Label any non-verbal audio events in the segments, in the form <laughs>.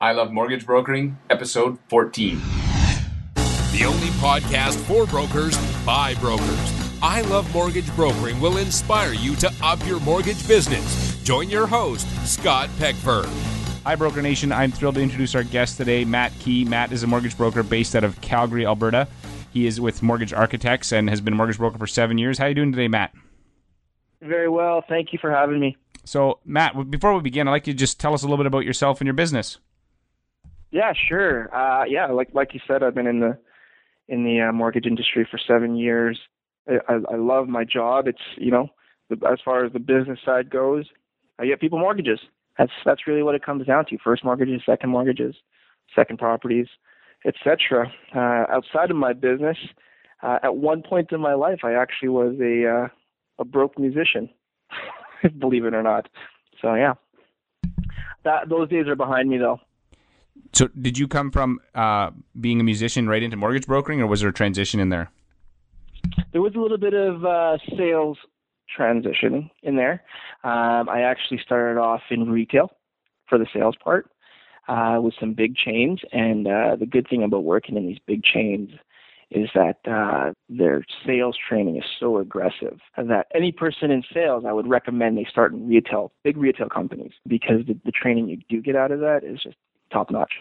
I Love Mortgage Brokering, episode 14. The only podcast for brokers by brokers. I Love Mortgage Brokering will inspire you to up your mortgage business. Join your host, Scott Peckford. Hi, Broker Nation. I'm thrilled to introduce our guest today, Matt Key. Matt is a mortgage broker based out of Calgary, Alberta. He is with Mortgage Architects and has been a mortgage broker for seven years. How are you doing today, Matt? Very well. Thank you for having me. So, Matt, before we begin, I'd like you to just tell us a little bit about yourself and your business. Yeah, sure. Uh, yeah, like like you said, I've been in the in the uh, mortgage industry for seven years. I, I, I love my job. It's you know, as far as the business side goes, I get people mortgages. That's that's really what it comes down to. First mortgages, second mortgages, second properties, etc. Uh, outside of my business, uh, at one point in my life, I actually was a uh, a broke musician, <laughs> believe it or not. So yeah, that those days are behind me though. So, did you come from uh, being a musician right into mortgage brokering, or was there a transition in there? There was a little bit of uh, sales transition in there. Um, I actually started off in retail for the sales part uh, with some big chains, and uh, the good thing about working in these big chains is that uh, their sales training is so aggressive that any person in sales, I would recommend they start in retail, big retail companies, because the, the training you do get out of that is just top notch.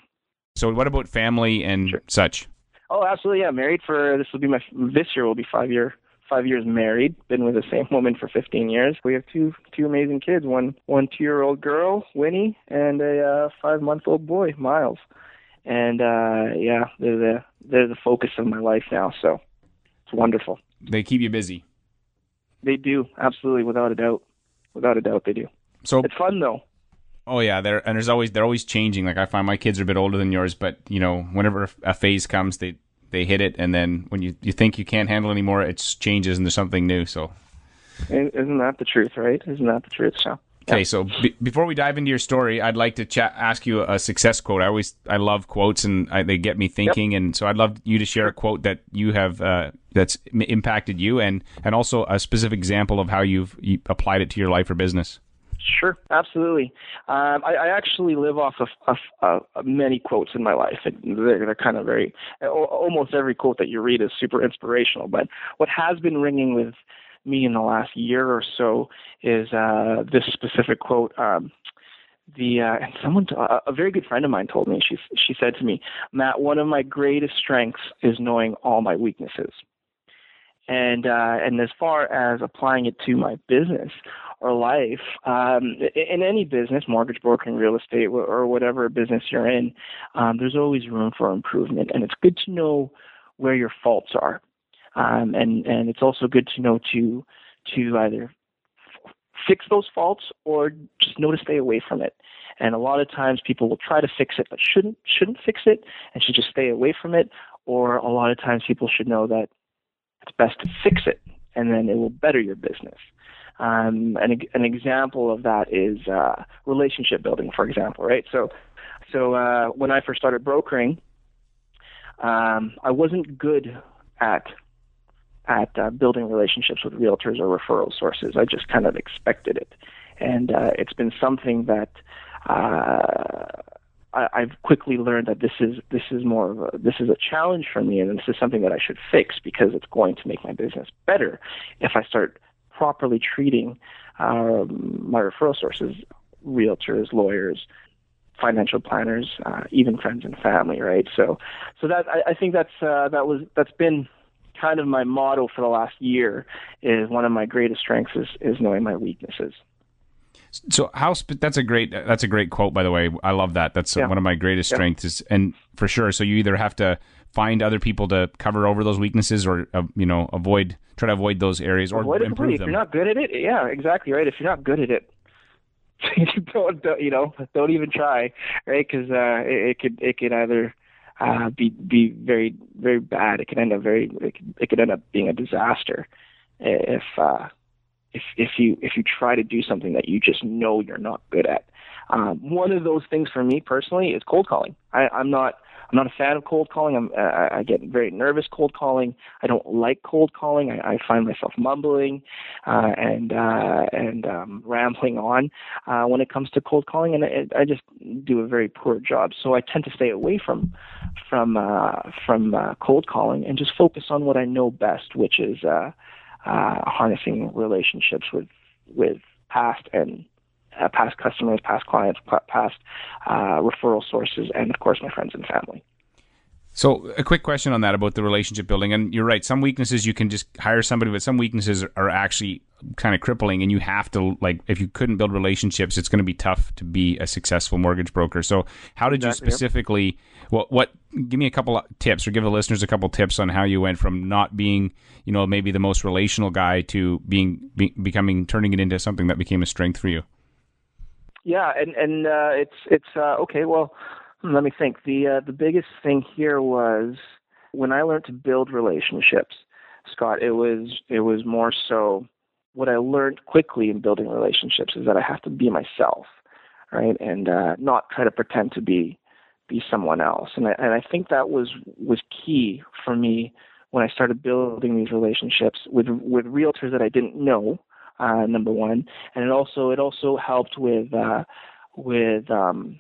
So, what about family and Sure. such? Oh, absolutely. Yeah, married for this will be my this year will be five year five years married. Been with the same woman for 15 years. We have two two amazing kids. One one two year old girl, Winnie, and a uh, five month old boy, Miles. And uh yeah, they're the they're the focus of my life now. So it's wonderful. They keep you busy. They do absolutely, without a doubt, without a doubt, they do. So, It's fun though. Oh yeah, they're and there's always they're always changing. Like I find my kids are a bit older than yours, but you know, whenever a phase comes, they they hit it, and then when you you think you can't handle anymore, it changes and there's something new. So. Isn't that the truth, right? Isn't that the truth? So Okay, so be- before we dive into your story, I'd like to chat, ask you a success quote. I always I love quotes, and I, they get me thinking. And so I'd love you to share a quote that you have uh, that's m- impacted you, and and also a specific example of how you've you applied it to your life or business. Sure, absolutely. Um, I, I actually live off of, of, of many quotes in my life. They're, they're kind of very, almost every quote that you read is super inspirational. But what has been ringing with me in the last year or so is uh, this specific quote. Um, the uh, and someone, uh, a very good friend of mine, told me. She she said to me, Matt, one of my greatest strengths is knowing all my weaknesses. And uh, and as far as applying it to my business, or life, um, in any business, mortgage brokering, real estate, or whatever business you're in, um, there's always room for improvement, and it's good to know where your faults are, um, and and it's also good to know to to either fix those faults or just know to stay away from it. And a lot of times people will try to fix it, but shouldn't shouldn't fix it, and should just stay away from it. Or a lot of times people should know that it's best to fix it, and then it will better your business. Um, an, an example of that is uh, relationship building, for example, right? So, so uh, when I first started brokering, um, I wasn't good at at uh, building relationships with realtors or referral sources. I just kind of expected it, and uh, it's been something that uh, I, I've quickly learned that this is this is more of a this is a challenge for me, and this is something that I should fix because it's going to make my business better if I start properly treating um, my referral sources, realtors, lawyers, financial planners, uh, even friends and family, right? So, so that I, I think that's uh, that was that's been kind of my motto for the last year. Is one of my greatest strengths is is knowing my weaknesses. So how that's a great that's a great quote by the way. I love that. That's Yeah. one of my greatest strengths is, and for sure. So you either have to find other people to cover over those weaknesses, or uh, you know avoid try to avoid those areas or Avoid improve. If you're not good at it, yeah, exactly right. If you're not good at it, <laughs> don't, don't you know? Don't even try, right? Because uh, it, it could it could either uh, be be very very bad. It could end up very it could, it could end up being a disaster if uh, if if you if you try to do something that you just know you're not good at. Um, one of those things for me personally is cold calling. I, I'm not I'm not a fan of cold calling. I'm, uh, I get very nervous cold calling. I don't like cold calling. I, I find myself mumbling uh, and uh, and um, rambling on uh, when it comes to cold calling, and I, I just do a very poor job. So I tend to stay away from from uh, from uh, cold calling and just focus on what I know best, which is uh, uh, harnessing relationships with with past and uh, past customers, past clients, past uh, referral sources, and of course my friends and family. So, a quick question on that about the relationship building. And you're right, some weaknesses you can just hire somebody, but some weaknesses are actually kind of crippling, and you have to, like, if you couldn't build relationships, it's going to be tough to be a successful mortgage broker. So, how did exactly, you specifically, what, what, give me a couple of tips or give the listeners a couple tips on how you went from not being, you know, maybe the most relational guy to being, be, becoming, turning it into something that became a strength for you? Yeah, and, and, uh, it's, it's, uh, okay, well, let me think. The uh, the biggest thing here was when I learned to build relationships, Scott. It was it was more so what I learned quickly in building relationships is that I have to be myself, right, and uh, not try to pretend to be be someone else. And I, and I think that was was key for me when I started building these relationships with with realtors that I didn't know. Uh, number one, and it also it also helped with uh, with um,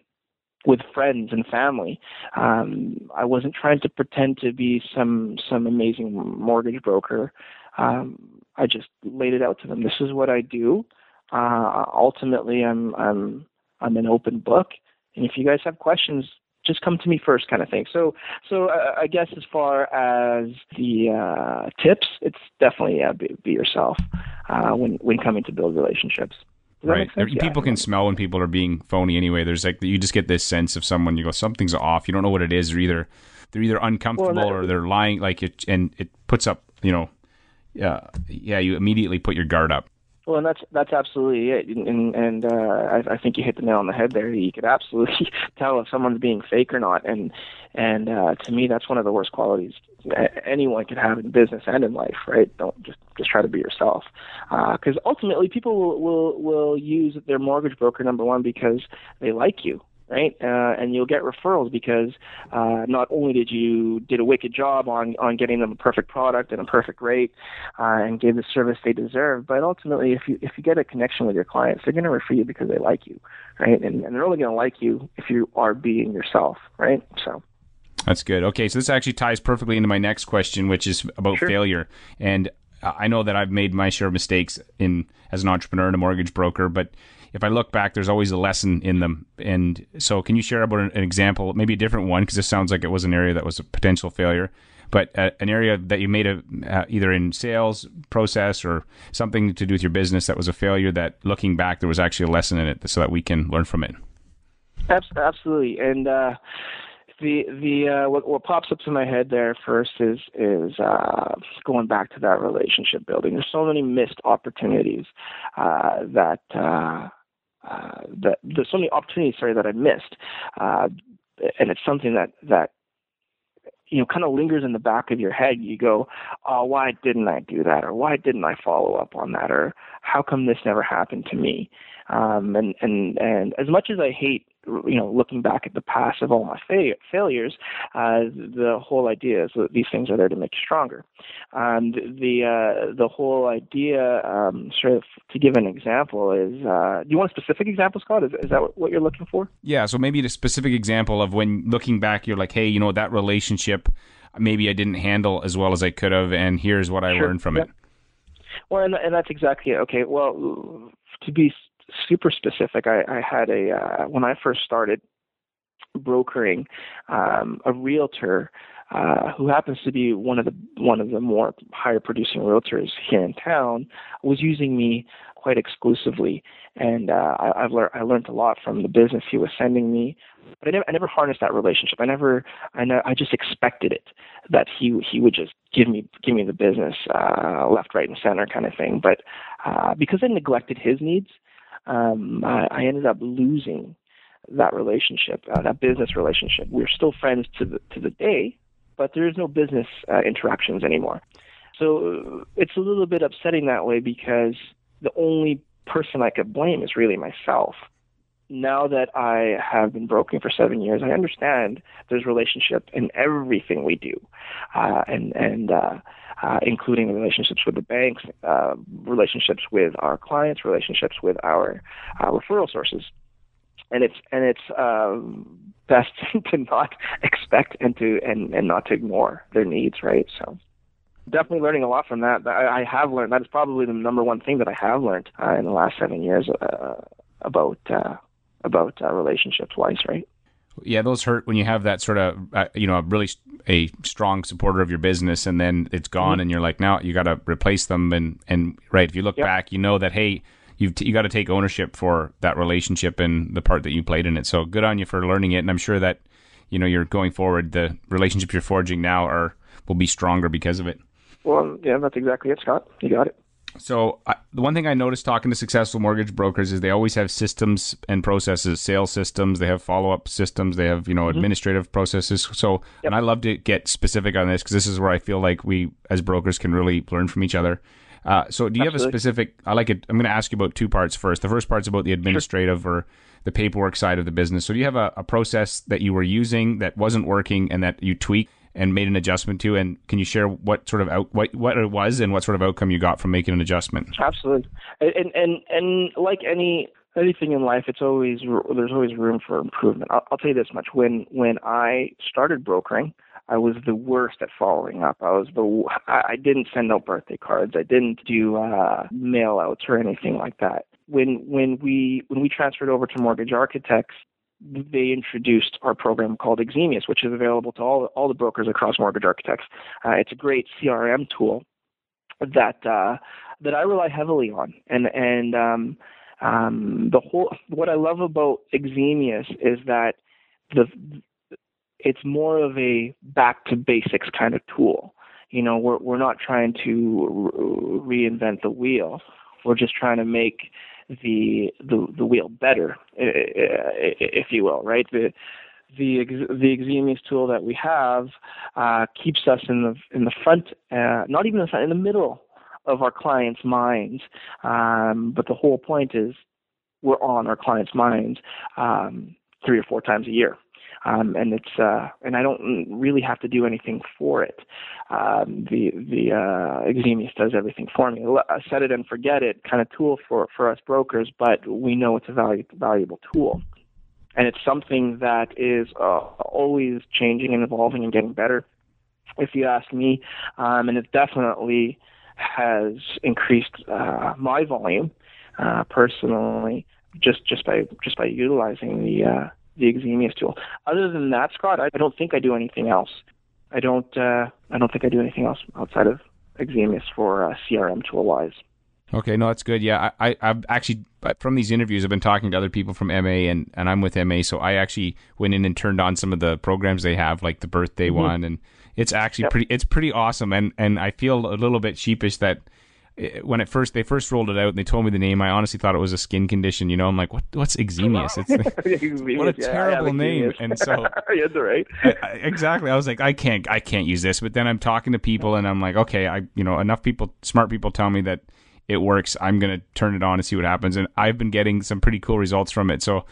with friends and family. Um, I wasn't trying to pretend to be some some amazing mortgage broker. Um, I just laid it out to them. This is what I do. Uh, ultimately, I'm I'm I'm an open book, and if you guys have questions, just come to me first, kind of thing. So so uh, I guess as far as the uh, tips, it's definitely uh, be, be yourself uh, when when coming to build relationships right. People can smell when people are being phony anyway. There's like you just get this sense of someone. You go, something's off. You don't know what it is. They're either they're either uncomfortable well, or they're lying. Like it, and it puts up. You know, yeah, yeah. You immediately put your guard up. Well, and that's that's absolutely it, and and uh, I, I think you hit the nail on the head there. You could absolutely <laughs> tell if someone's being fake or not, and and uh, to me, that's one of the worst qualities anyone could have in business and in life. Right? Don't just just try to be yourself, because uh, ultimately, people will, will will use their mortgage broker number one because they like you, right? Uh, and you'll get referrals because uh, not only did you did a wicked job on on getting them a perfect product and a perfect rate uh, and gave the service they deserve, but ultimately, if you if you get a connection with your clients, they're going to refer you because they like you, right? And, and they're only going to like you if you are being yourself, right? So. That's good. Okay, so this actually ties perfectly into my next question, which is about sure. failure. And I know that I've made my share of mistakes in as an entrepreneur and a mortgage broker, but if I look back, there's always a lesson in them. And so, can you share about an, an example, maybe a different one, because this sounds like it was an area that was a potential failure, but uh, an area that you made a uh, either in sales process or something to do with your business that was a failure. That looking back, there was actually a lesson in it, so that we can learn from it. Absolutely, and. Uh, the the uh, what, what pops up to my head there first is is uh, going back to that relationship building. There's so many missed opportunities uh, that uh, uh, that there's so many opportunities sorry that I missed, uh, and it's something that that you know kind of lingers in the back of your head. You go, oh, why didn't I do that, or why didn't I follow up on that, or how come this never happened to me? Um, and and and as much as I hate you know, looking back at the past of all my fa- failures, uh, the whole idea is that these things are there to make you stronger. Um, the uh, the whole idea, um, sort of, to give an example, is uh, do you want a specific example, Scott? Is, is that what you're looking for? Yeah. So maybe a specific example of when looking back, you're like, hey, you know, that relationship, maybe I didn't handle as well as I could have, and here's what I sure. learned from it. Well, and, and that's exactly it. Okay. Well, to be super specific. I, I had a uh, when I first started brokering, um, a realtor uh, who happens to be one of the one of the more higher producing realtors here in town was using me quite exclusively, and uh, I, I've learned I learned a lot from the business he was sending me. But I never, I never harnessed that relationship. I never, I know, I just expected it that he he would just give me give me the business uh, left, right, and center kind of thing. But uh, because I neglected his needs, um, I, I ended up losing that relationship, uh, that business relationship. We're still friends to the to the day, but there is no business uh, interactions anymore. So it's a little bit upsetting that way because the only person I could blame is really myself. Now that I have been broking for seven years, I understand there's relationship in everything we do, uh, and and uh, uh, including relationships with the banks, uh, relationships with our clients, relationships with our uh, referral sources, and it's and it's um, best <laughs> to not expect and to and and not to ignore their needs, right? So definitely learning a lot from that. I, I have learned that is probably the number one thing that I have learned uh, in the last seven years about about uh, relationships wise, right? Yeah, those hurt when you have that sort of uh, you know a really a strong supporter of your business, and then it's gone, mm-hmm. and you're like, now you got to replace them, and and right, if you look yep. back, you know that hey. You've t- you got to take ownership for that relationship and the part that you played in it. So good on you for learning it, and I'm sure that you know you're going forward. The relationships you're forging now are will be stronger because of it. Well, yeah, that's exactly it, Scott. You got it. So I, the one thing I noticed talking to successful mortgage brokers is they always have systems and processes, sales systems. They have follow up systems. They have you know mm-hmm. administrative processes. So yep. and I love to get specific on this because this is where I feel like we as brokers can really learn from each other. Uh, so do you Absolutely. have a specific? I like it. I'm going to ask you about two parts first. The first part's about the administrative sure. or the paperwork side of the business. So do you have a, a process that you were using that wasn't working and that you tweaked? And made an adjustment to? And can you share what sort of out, what what it was and what sort of outcome you got from making an adjustment? Absolutely, and and and like any anything in life, it's always there's always room for improvement. I'll, I'll tell you this much: when when I started brokering. I was the worst at following up. I was the I didn't send out birthday cards. I didn't do uh, mail outs or anything like that. When when we when we transferred over to Mortgage Architects, they introduced our program called Eximius, which is available to all all the brokers across Mortgage Architects. Uh, it's a great CRM tool that uh, that I rely heavily on, and and um, um, the whole what I love about Eximius is that the it's more of a back to basics kind of tool. You know, we're we're not trying to re- reinvent the wheel. We're just trying to make the the, the wheel better, if you will, right? The the the Eximius tool that we have uh, keeps us in the in the front, uh, not even the front, in the middle of our clients' minds. Um, but the whole point is we're on our clients' minds um, three or four times a year um, and it's uh, and I don't really have to do anything for it. Um, the the uh, does everything for me. A set it and forget it kind of tool for for us brokers, but we know it's a value, valuable tool, and it's something that is uh, always changing and evolving and getting better. If you ask me, um, and it definitely has increased uh, my volume uh, personally just just by just by utilizing the uh, the Eximius tool. Other than that, Scott, I don't think I do anything else. I don't. Uh, I don't think I do anything else outside of Eximius for uh, CRM tool wise. Okay, no, that's good. Yeah, I, I, have actually from these interviews, I've been talking to other people from MA, and, and I'm with MA, so I actually went in and turned on some of the programs they have, like the birthday mm-hmm. one, and it's actually yep. pretty. It's pretty awesome, and and I feel a little bit sheepish that Eh, when it first they first rolled it out and they told me the name, I honestly thought it was a skin condition. You know, I'm like, what? What's Eximius? It's <laughs> what a terrible name. And so, <laughs> yeah, right. I, exactly. I was like, I can't, I can't use this. But then I'm talking to people, and I'm like, okay, I, you know, enough people, smart people, tell me that it works. I'm gonna turn it on and see what happens. And I've been getting some pretty cool results from it. So.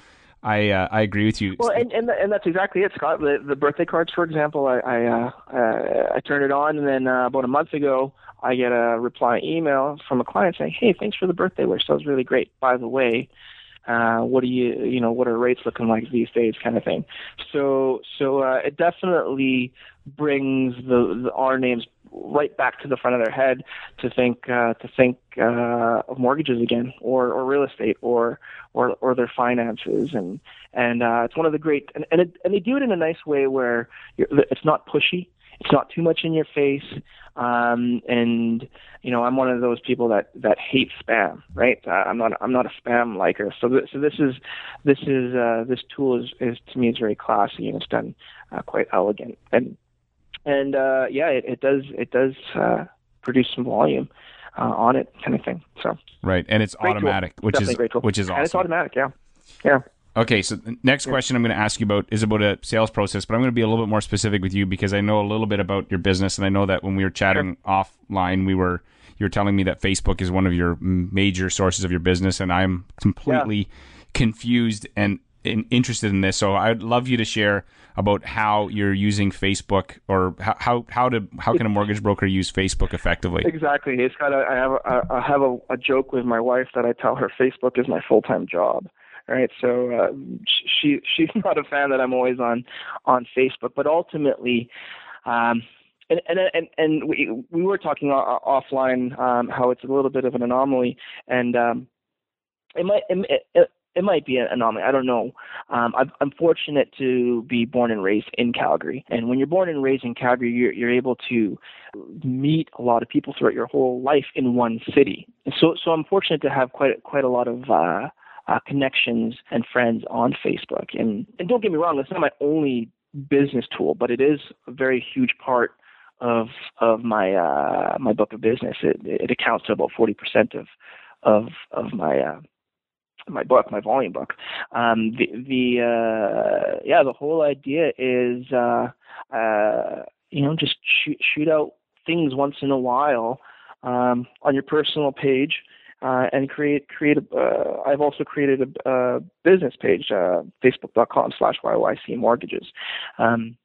I uh, I agree with you. Well, and and, and that's exactly it, Scott. The, the birthday cards, for example, I I, uh, uh, I turned it on, and then uh, about a month ago, I get a reply email from a client saying, "Hey, thanks for the birthday wish. That was really great. By the way, uh, what are you, you know, what are rates looking like these days, kind of thing." So, so uh, it definitely brings the, the our names right back to the front of their head to think uh, to think uh, of mortgages again, or or real estate, or or or their finances, and and uh, it's one of the great and and, it, and they do it in a nice way where it's not pushy it's not too much in your face. Um, and you know, I'm one of those people that that hate spam, right? Uh, I'm not I'm not a spam liker. So th- so this is this is uh, this tool is, is to me is very classy and it's done uh, quite elegant and and uh, yeah, it, it does it does uh, produce some volume. Uh, on it, kind of thing. So right, and it's automatic, tool. which Definitely is which is awesome. And it's automatic, yeah, yeah. Okay, so the next question I'm going to ask you about is about a sales process, but I'm going to be a little bit more specific with you because I know a little bit about your business, and I know that when we were chatting sure. offline, we were you were telling me that Facebook is one of your major sources of your business, and I'm completely. Yeah. confused and in, interested in this. So I'd love you to share about how you're using Facebook or how how to how can a mortgage broker use Facebook effectively? Exactly. It's got. A, I have a, I have a, a joke with my wife that I tell her Facebook is my full time job. Right, so uh, she she's <laughs> not a fan that I'm always on on Facebook, but ultimately, um, and and and and we we were talking offline um, how it's a little bit of an anomaly, and um, it might it, it might be an anomaly. I don't know. Um, I'm, I'm fortunate to be born and raised in Calgary, and when you're born and raised in Calgary, you're, you're able to meet a lot of people throughout your whole life in one city. So, so I'm fortunate to have quite quite a lot of uh, uh, connections and friends on Facebook. And and don't get me wrong, it's not my only business tool, but it is a very huge part of of my uh, my book of business. It, it accounts to about forty percent of of of my uh, my book, my volume book. Um, the the uh, yeah, the whole idea is uh, uh, you know just shoot shoot out things once in a while um, on your personal page. Uh, and create create a. Uh, I've also created a, a business page, uh, facebook.com slash YYC mortgages. Um,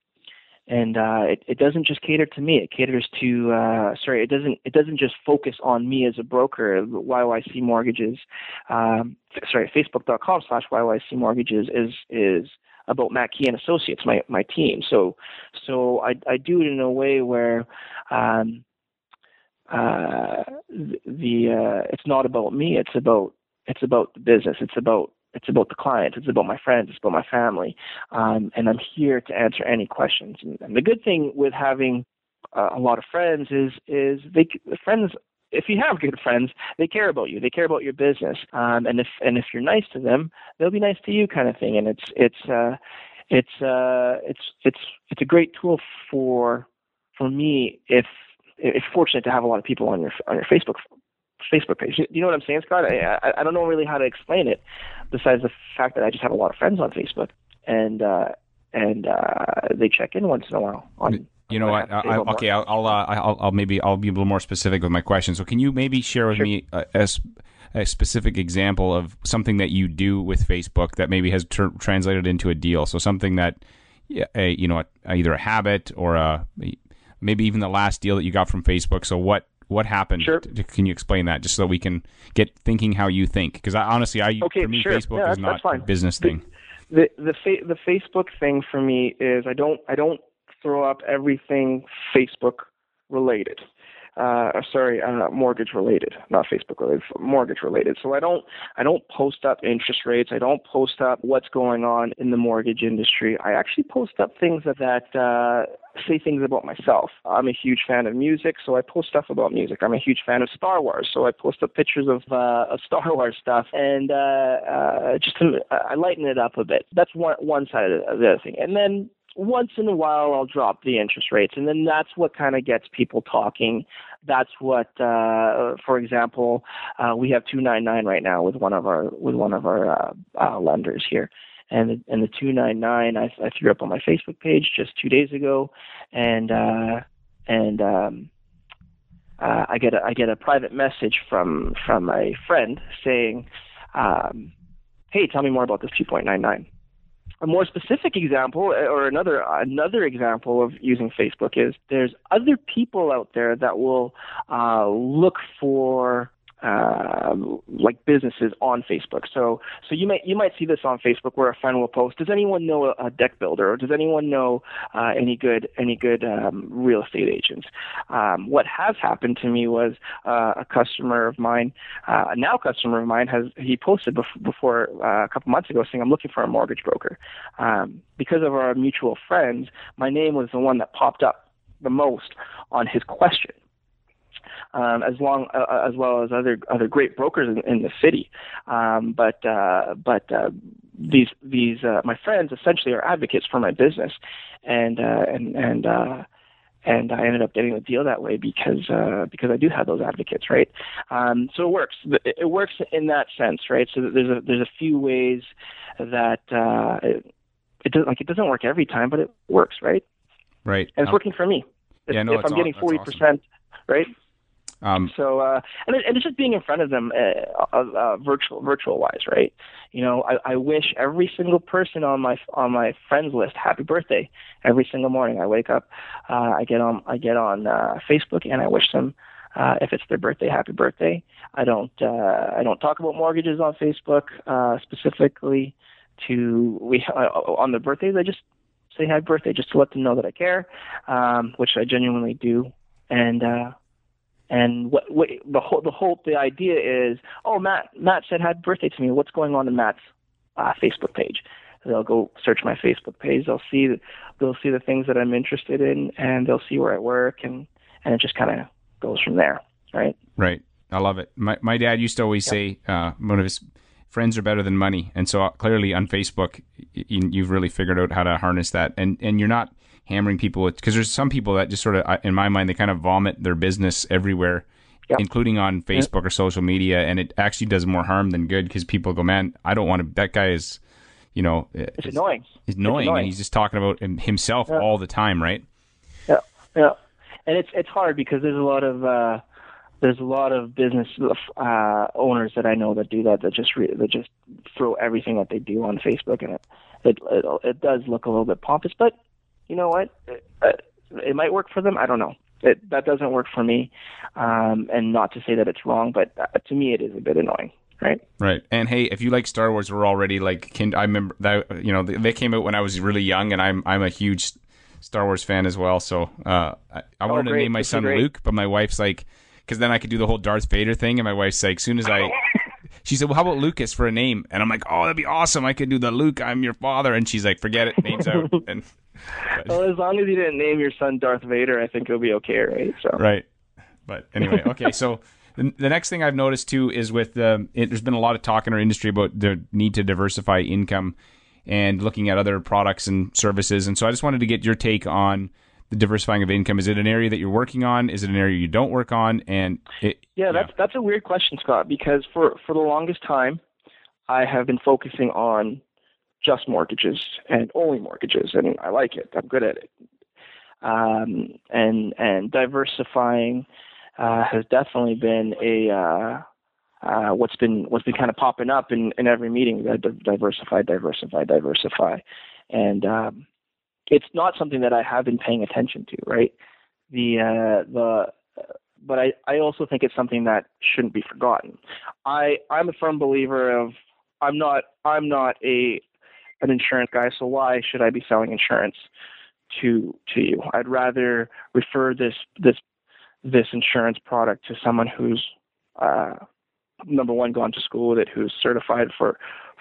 and uh, it, it doesn't just cater to me. It caters to uh, sorry, it doesn't it doesn't just focus on me as a broker. YYC Mortgages, um, sorry, Facebook.com slash YYC Mortgages is is about Matt Key and Associates, my my team. So so I I do it in a way where. Um, uh, the uh, it's not about me. It's about it's about the business. It's about it's about the client. It's about my friends. It's about my family. Um, and I'm here to answer any questions. And, and the good thing with having uh, a lot of friends is is they friends. If you have good friends, they care about you. They care about your business. Um, and if and if you're nice to them, they'll be nice to you, kind of thing. And it's it's uh, it's uh, it's it's it's a great tool for for me if it's fortunate to have a lot of people on your on your Facebook Facebook page. You know what I'm saying, Scott? I, I, I don't know really how to explain it, besides the fact that I just have a lot of friends on Facebook, and uh, and uh, they check in once in a while on. You know what? I, okay, I'll I'll, uh, I'll, I'll maybe I'll be a little more specific with my question. So, can you maybe share with sure. me a, a, a, specific example of something that you do with Facebook that maybe has ter- translated into a deal? So, something that, a, you know, either a habit or a maybe even the last deal that you got from Facebook. So, what what happened? Sure. Can you explain that just so we can get thinking how you think? Because honestly, I okay, for me, sure. Facebook yeah, is not a business thing. The the fa- the Facebook thing for me is I don't I don't throw up everything Facebook related uh, sorry, uh, mortgage related, not Facebook related, mortgage related. So I don't, I don't post up interest rates. I don't post up what's going on in the mortgage industry. I actually post up things that, that uh, say things about myself. I'm a huge fan of music, so I post stuff about music. I'm a huge fan of Star Wars, so I post up pictures of, uh, of Star <laughs> Wars stuff, and uh, uh, just to, I lighten it up a bit. That's one one side of the other thing, and then once in a while I'll drop the interest rates, and then that's what kind of gets people talking. That's what, uh, for example, uh, we have 299 right now with one of our with one of our uh, uh, lenders here, and and the 299 I, I threw up on my Facebook page just two days ago, and uh, and um, uh, I get a, I get a private message from from a friend saying, um, "Hey, tell me more about this 2.99." a more specific example or another another example of using Facebook is there's other people out there that will uh, look for uh, like businesses on Facebook. So so you might you might see this on Facebook where a friend will post, "Does anyone know a, deck builder? Or does anyone know uh, any good any good um, real estate agents?" Um, what has happened to me was uh, a customer of mine, uh, a now customer of mine, has he posted bef- before uh, a couple months ago saying, "I'm looking for a mortgage broker." Um, because of our mutual friends, my name was the one that popped up the most on his question um, as long uh, uh, as well as other other great brokers in, in the city. Um, but uh, but uh, these these uh, my friends essentially are advocates for my business, and uh, and and. Uh, and I ended up getting the deal that way because uh, because I do have those advocates, right? Um, so it works. It works in that sense, right? So there's a there's a few ways that uh, it, it does like it doesn't work every time, but it works, right? Right. And it's um, working for me. If, yeah, no, if I'm getting forty percent, awesome. Right? Um, so, uh, and, it, and it's just being in front of them, uh, uh, virtual, virtual wise, right? You know, I, I wish every single person on my on my friends list happy birthday every single morning. I wake up, uh, I get on, I get on uh, Facebook, and I wish them uh, if it's their birthday, happy birthday. I don't uh, I don't talk about mortgages on Facebook uh, specifically. To we uh, on their birthdays, I just say happy birthday just to let them know that I care, um, which I genuinely do. And uh, and what, what the whole the whole the idea is, oh Matt Matt said happy birthday to me. What's going on in Matt's uh, Facebook page? They'll go search my Facebook page. They'll see they'll see the things that I'm interested in, and they'll see where I work, and and it just kind of goes from there. Right. Right. I love it. My my dad used to always yep. say uh, one of his friends are better than money, and so uh, clearly on Facebook, you, have really figured out how to harness that, and and you're not hammering people with because there's some people that just sort of in my mind they kind of vomit their business everywhere yep. including on facebook yep. or social media and it actually does more harm than good because people go man i don't want to that guy is you know it's, it's annoying he's annoying, annoying, and he's just talking about himself yeah. all the time right yeah yeah and it's it's hard because there's a lot of uh there's a lot of business uh, owners that I know that do that that just re- that just throw everything that they do on Facebook and it, it it it does look a little bit pompous, but you know what? It, uh, it might work for them. I don't know. It, that doesn't work for me. Um, and not to say that it's wrong, but uh, to me, it is a bit annoying. Right. Right. And hey, if you like Star Wars, we're already like, kind, I remember that, you know, they came out when I was really young and I'm, I'm a huge Star Wars fan as well. So, uh, I, I wanted oh, to name my son Luke, but my wife's like, because then I could do the whole Darth Vader thing. And my wife's like, as soon as I, <laughs> she said, "Well, how about Lucas for a name?" And I'm like, "Oh, that'd be awesome. I could do the Luke. I'm your father." And she's like, "Forget it. Name's out." <laughs> And well, as long as you didn't name your son Darth Vader, I think it'll be okay, right? So right. But anyway, okay. So <laughs> the, the next thing I've noticed too is with the it, there's been a lot of talk in our industry about the need to diversify income and looking at other products and services. And so I just wanted to get your take on the diversifying of income. Is it an area that you're working on? Is it an area you don't work on? And it, yeah, that's yeah. that's a weird question, Scott. Because for for the longest time, I have been focusing on just mortgages and only mortgages, and I like it. I'm good at it. Um, and and diversifying uh, has definitely been a uh, uh, what's been what's been kind of popping up in, in every meeting. Diversify, diversify, diversify, and um, it's not something that I have been paying attention to. Right, the uh, the but I, I also think it's something that shouldn't be forgotten. I I'm a firm believer of I'm not I'm not a an insurance guy, so why should I be selling insurance to to you? I'd rather refer this this this insurance product to someone who's uh, number one gone to school with it, who's certified for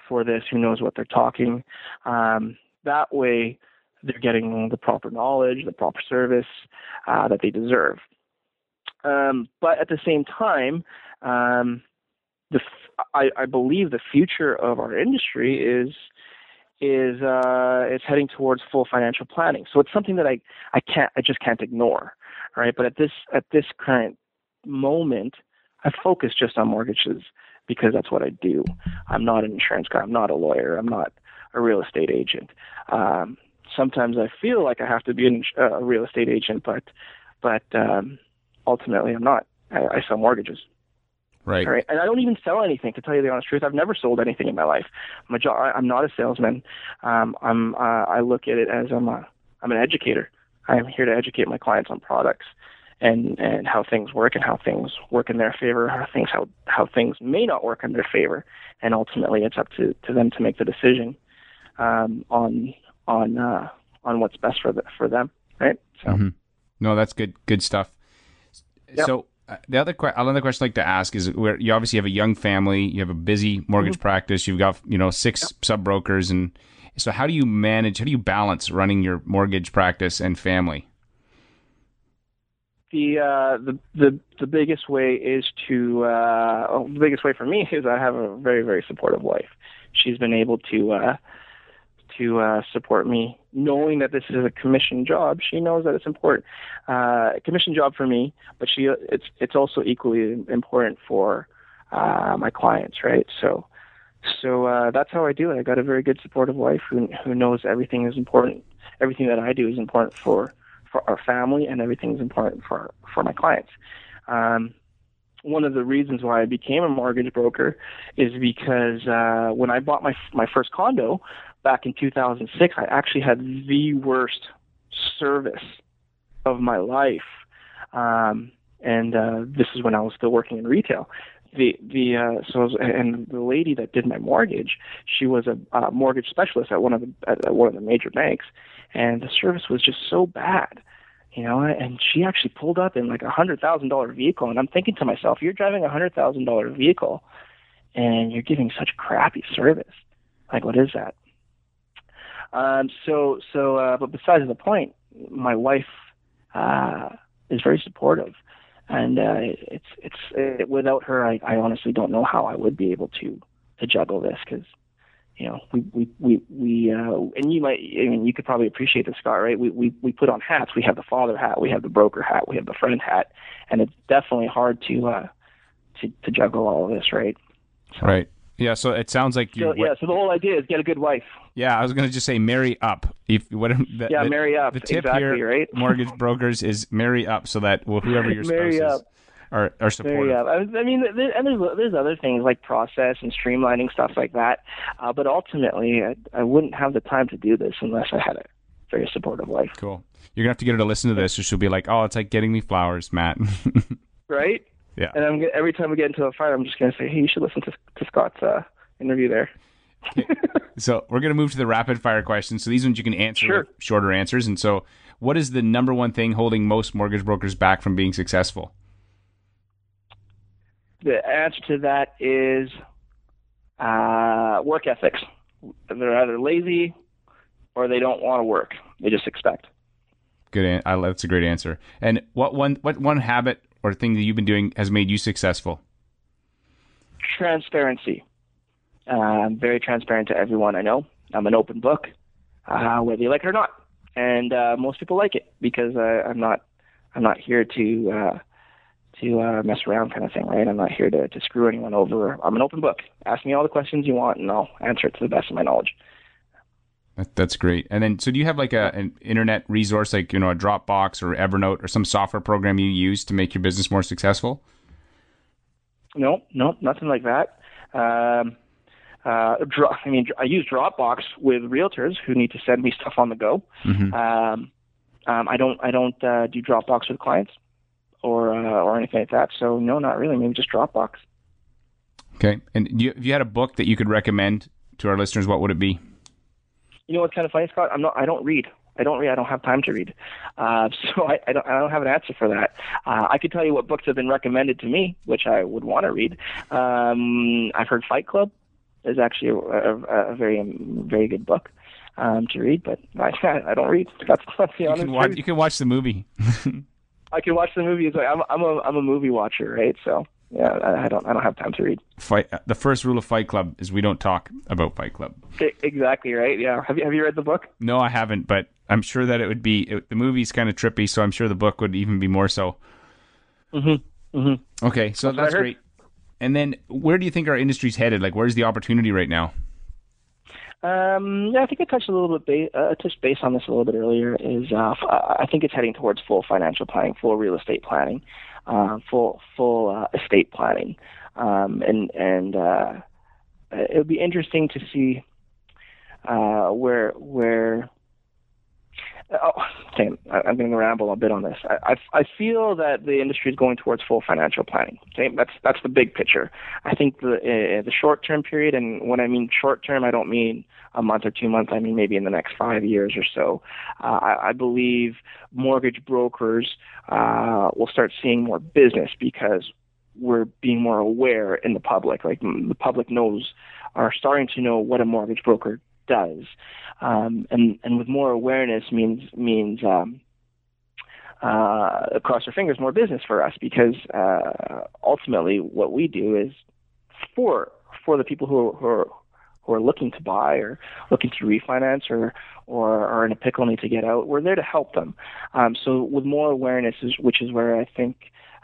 for this, who knows what they're talking. Um, that way, they're getting the proper knowledge, the proper service uh, that they deserve. Um, but at the same time, um, the I, I believe the future of our industry is is uh, is heading towards full financial planning. So it's something that I, I can't I just can't ignore, right? But at this at this current moment, I focus just on mortgages because that's what I do. I'm not an insurance guy. I'm not a lawyer. I'm not a real estate agent. Um, sometimes I feel like I have to be an, uh, a real estate agent, but but um, ultimately I'm not. I, I sell mortgages. Right. right. And I don't even sell anything. To tell you the honest truth, I've never sold anything in my life. I'm, a, I'm not a salesman. Um, I'm. Uh, I look at it as I'm a. I'm an educator. I'm here to educate my clients on products and and how things work and how things work in their favor, how things how how things may not work in their favor, and ultimately it's up to, to them to make the decision um, on on uh, on what's best for the, for them, right? So, mm-hmm. no, that's good good stuff. Yep. So uh, the other que- another question I'd like to ask is where you obviously have a young family, you have a busy mortgage mm-hmm. practice, you've got you know six yep. sub brokers, and so how do you manage? How do you balance running your mortgage practice and family? The uh, the the the biggest way is to uh, well, the biggest way for me <laughs> is I have a very very supportive wife. She's been able to uh, to uh, support me, knowing that this is a commission job. She knows that it's important, uh, commission job for me, but she it's it's also equally important for uh, my clients, right? So, so uh, that's how I do it. I got a very good supportive wife who who knows everything is important. Everything that I do is important for for our family, and everything is important for for my clients. Um, one of the reasons why I became a mortgage broker is because uh, when I bought my my first condo back in 2006, I actually had the worst service of my life, um, and uh, this is when I was still working in retail. The the uh, so was, and the lady that did my mortgage, she was a uh, mortgage specialist at one of the at one of the major banks, and the service was just so bad you know and she actually pulled up in like a hundred thousand dollar vehicle. And i'm thinking to myself you're driving a hundred thousand dollar vehicle and you're giving such crappy service. Like what is that um so so uh but besides the point my wife uh is very supportive and uh it's it's it, without her i i honestly don't know how i would be able to to juggle this because you know, we we we, we uh, and you might, I mean, you could probably appreciate this, Scott, right? We we we put on hats. We have the father hat, we have the broker hat, we have the friend hat, and it's definitely hard to uh, to to juggle all of this, right? So, right. Yeah. So it sounds like you. So, yeah. So the whole idea is get a good wife. Yeah, I was going to just say marry up. If what? The, yeah, the, marry up. The tip exactly, here, right? mortgage brokers, is marry up so that well, whoever your <laughs> spouse marry is. Up are, are supportive. Yeah, I mean, there, and there's there's other things like process and streamlining stuff like that. Uh, but ultimately, I, I wouldn't have the time to do this unless I had a very supportive wife. Cool. You're gonna have to get her to listen to this, or she'll be like, "Oh, it's like getting me flowers, Matt." <laughs> right. Yeah. And I'm every time we get into a fight, I'm just gonna say, "Hey, you should listen to to Scott's uh, interview there." <laughs> so we're gonna move to the rapid fire questions. So these ones you can answer sure. shorter answers. And so, what is the number one thing holding most mortgage brokers back from being successful? the answer to that is uh, work ethics. They're either lazy or they don't want to work. They just expect. Good. An- I, that's a great answer. And what one what one habit or thing that you've been doing has made you successful? Transparency. Uh, I'm very transparent to everyone I know. I'm an open book, uh, whether you like it or not. And uh, most people like it because I'm not I'm not here to uh, to uh, mess around kind of thing, right? I'm not here to, to screw anyone over. I'm an open book. Ask me all the questions you want, and I'll answer it to the best of my knowledge. That's great. And then, so do you have like a, an internet resource, like you know, a Dropbox or Evernote or some software program you use to make your business more successful? No, no, nothing like that. Um, uh, I mean, I use Dropbox with realtors who need to send me stuff on the go. Mm-hmm. Um, um, I don't, I don't uh, do Dropbox with clients or uh, or anything like that. So no, not really. Maybe just Dropbox. Okay. And you, if you had a book that you could recommend to our listeners, what would it be? You know what's kind of funny, Scott? I'm not. I don't read. I don't read. I don't have time to read. Uh, <laughs> so I, I, don't. I don't have an answer for that. Uh, I could tell you what books have been recommended to me, which I would want to read. Um, I've heard Fight Club is actually a, a, a very very good book um, to read, but <laughs> I, I don't read. That's, that's the you honest can watch, truth. You can watch the movie. <laughs> I can watch the movies. I'm I'm a I'm a movie watcher, right? So yeah, I, I don't I don't have time to read. Fight. The first rule of Fight Club is we don't talk about Fight Club. Exactly right. Yeah. Have you have you read the book? No, I haven't, but I'm sure that it would be it, the movie's kind of trippy, so I'm sure the book would even be more so. Mm-hmm. Mm-hmm. Okay, so that's, that's great. And then, where do you think our industry's headed? Like, where's the opportunity right now? Um, yeah, I think I touched a little bit, ba- uh, touched base on this a little bit earlier. Is uh, I think it's heading towards full financial planning, full real estate planning, uh, full full uh, estate planning, um, and and uh, it would be interesting to see uh, where where oh, damn, I'm going to ramble a bit on this. I, I, I feel that the industry is going towards full financial planning. Okay, that's that's the big picture. I think the uh, the short term period, and when I mean short term, I don't mean a month or two months. I mean maybe in the next five years or so. Uh, I, I believe mortgage brokers uh, will start seeing more business because we're being more aware in the public. Like the public knows, are starting to know what a mortgage broker does, um, and and with more awareness means means um, uh, our fingers more business for us because uh, ultimately what we do is for for the people who are, who are who are looking to buy or looking to refinance or or are in a pickle need to get out. We're there to help them. Um, so with more awareness, is, which is where I think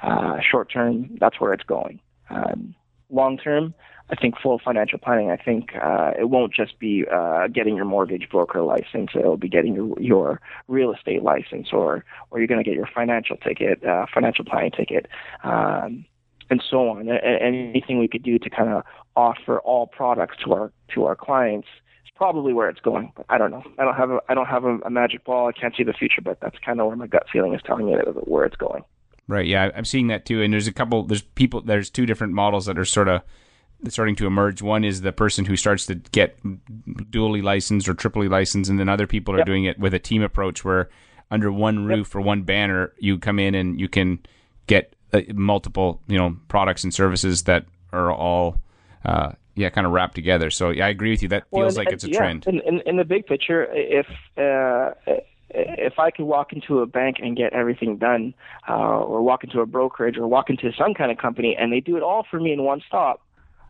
uh, short term, that's where it's going. Um, long term, I think full financial planning. I think uh, it won't just be uh, getting your mortgage broker license. It'll be getting your, your real estate license, or or you're going to get your financial ticket, uh, financial planning ticket. Um, and so on. Anything we could do to kind of offer all products to our to our clients is probably where it's going. But I don't know. I don't have a I don't have a, a magic ball. I can't see the future, but that's kind of where my gut feeling is telling me that, where it's going. Right. Yeah, I'm seeing that too. And there's a couple. There's people. There's two different models that are sort of starting to emerge. One is the person who starts to get dually licensed or triply licensed, and then other people are yep. doing it with a team approach where under one roof yep. or one banner you come in and you can get uh, multiple you know products and services that are all uh, yeah kind of wrapped together. So yeah, I agree with you. That feels well, like and, it's a yeah, trend. In, in, in, the big picture, if uh, if I could walk into a bank and get everything done, uh, or walk into a brokerage, or walk into some kind of company, and they do it all for me in one stop,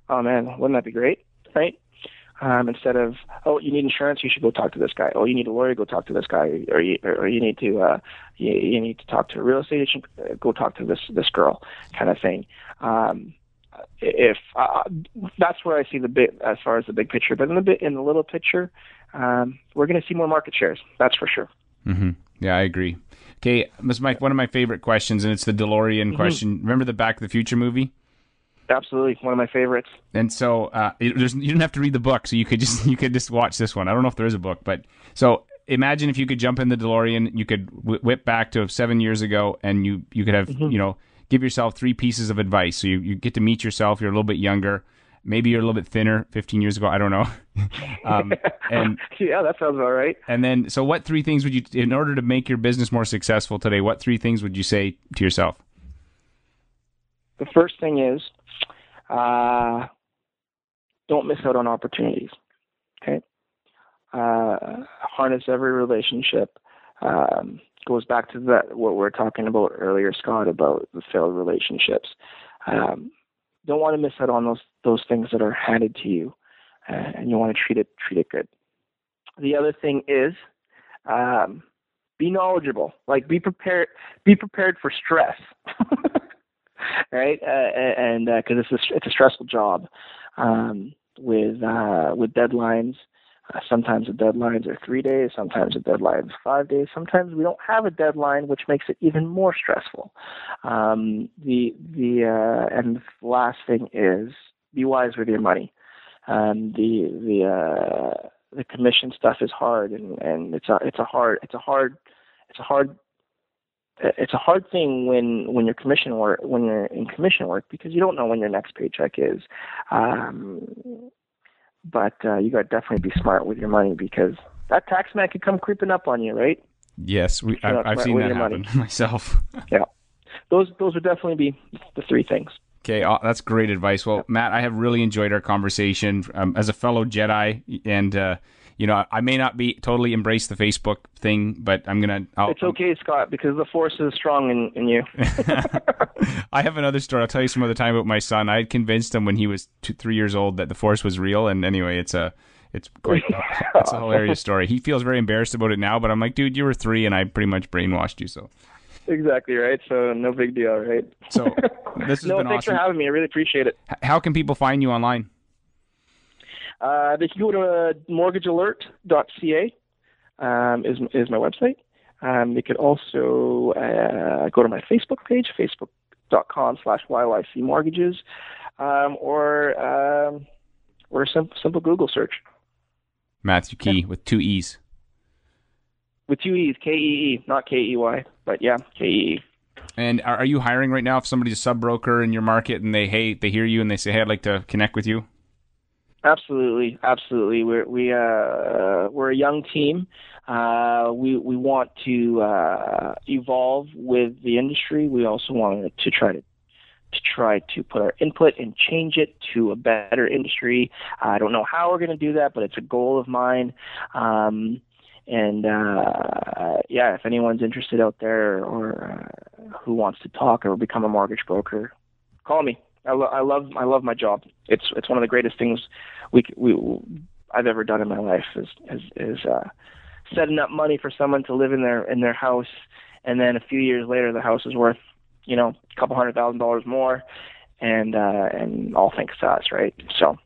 oh man, wouldn't that be great, right? Um, instead of oh, you need insurance, you should go talk to this guy. Oh, you need a lawyer, go talk to this guy, or you or you need to uh, you, you need to talk to a real estate agent, uh, go talk to this this girl, kind of thing. Um, if uh, that's where I see the big as far as the big picture, but in the bit in the little picture, um, we're going to see more market shares. That's for sure. Mm-hmm. Yeah, I agree. Okay, is my one of my favorite questions, and it's the DeLorean mm-hmm. question. Remember the Back to the Future movie? Absolutely, one of my favorites. And so uh, you didn't have to read the book, so you could just <laughs> you could just watch this one. I don't know if there is a book, but so imagine if you could jump in the DeLorean, you could whip back to seven years ago, and you you could have mm-hmm. you know give yourself three pieces of advice. So you, you get to meet yourself. You're a little bit younger. Maybe you're a little bit thinner 15 years ago. I don't know. <laughs> um, <laughs> and yeah, that sounds all right. And then, so what three things would you, in order to make your business more successful today, what three things would you say to yourself? The first thing is uh, don't miss out on opportunities. Okay. Uh, harness every relationship. Um, goes back to that what we are talking about earlier, Scott, about the failed relationships. Um, don't want to miss out on those those things that are handed to you, uh, and you want to treat it treat it good. The other thing is um, be knowledgeable. Like be prepared. Be prepared for stress. <laughs> right? Uh, and because uh, it's a it's a stressful job um, with uh, with deadlines. Uh, sometimes the deadlines are three days, sometimes the deadline's five days, sometimes we don't have a deadline, which makes it even more stressful. Um, the the uh, and the last thing is be wise with your money. Um, the the uh, the commission stuff is hard, and, and it's a it's a hard it's a hard it's a hard it's a hard thing when when you're commission work when you're in commission work because you don't know when your next paycheck is. Um, but uh, you got to definitely be smart with your money because that tax man could come creeping up on you, right? Yes, we, I, have seen that happen money. <laughs> myself. <laughs> yeah, those those would definitely be the three things. Okay, uh, that's great advice. Well, Matt, I have really enjoyed our conversation um, as a fellow Jedi, and uh, you know, I may not be totally embrace the Facebook thing, but I'm gonna. I'll, it's okay, Scott, because the force is strong in, in you. <laughs> <laughs> I have another story. I'll tell you some other time about my son. I convinced him when he was two, three years old that the force was real, and anyway, it's a it's quite <laughs> it's a hilarious story. He feels very embarrassed about it now, but I'm like, dude, you were three, and I pretty much brainwashed you, so. Exactly right. So no big deal, right? So this has no, been thanks awesome. for having me. I really appreciate it. How can people find you online? Uh, they can go to uh, mortgagealert.ca um, is is my website. Um, they could also uh, go to my Facebook page, facebook.com slash YYC mortgages, um, or um, or a simple, simple Google search. Matthew Kee yeah. with two E's. With two E's, K E E, not K E Y, but yeah, K E E. And are, are you hiring right now? If somebody's a sub broker in your market and they hey they hear you and they say hey I'd like to connect with you. Absolutely, absolutely. We're we uh, we're a young team. Uh, we we want to uh, evolve with the industry. We also want to try to to try to put our input and change it to a better industry. I don't know how we're going to do that, but it's a goal of mine. Um, and uh, yeah, if anyone's interested out there or uh, who wants to talk or become a mortgage broker, call me. I, lo- I love I love my job. It's it's one of the greatest things we we I've ever done in my life is is, is uh, setting up money for someone to live in their in their house, and then a few years later the house is worth you know a couple hundred thousand dollars more, and uh, and all thanks to us, right? So.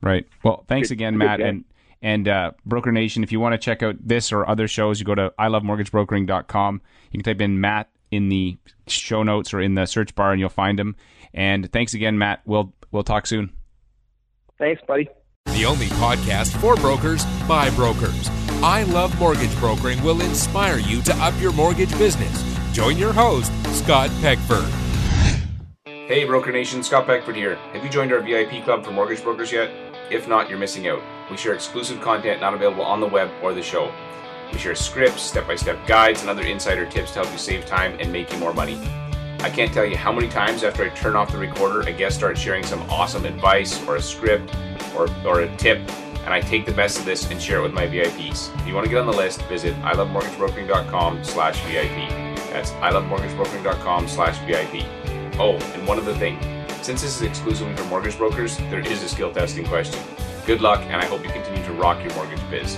Right. Well, thanks again, Matt, and and uh, Broker Nation. If you want to check out this or other shows, you go to ilovemortgagebrokering.com. You can type in Matt in the show notes or in the search bar, and you'll find him. And thanks again, Matt. We'll we'll talk soon. Thanks, buddy. The only podcast for brokers by brokers. I Love Mortgage Brokering will inspire you to up your mortgage business. Join your host, Scott Peckford. Hey, Broker Nation, Scott Peckford here. Have you joined our VIP club for mortgage brokers yet? If not, you're missing out. We share exclusive content not available on the web or the show. We share scripts, step by step guides, and other insider tips to help you save time and make you more money. I can't tell you how many times after I turn off the recorder, a guest starts sharing some awesome advice or a script or, or a tip, and I take the best of this and share it with my VIPs. If you want to get on the list, visit ilovemortgagebrokering.com slash VIP. That's ilovemortgagebrokering.com slash VIP. Oh, and one other thing. Since this is exclusively for mortgage brokers, there is a skill testing question. Good luck, and I hope you continue to rock your mortgage biz.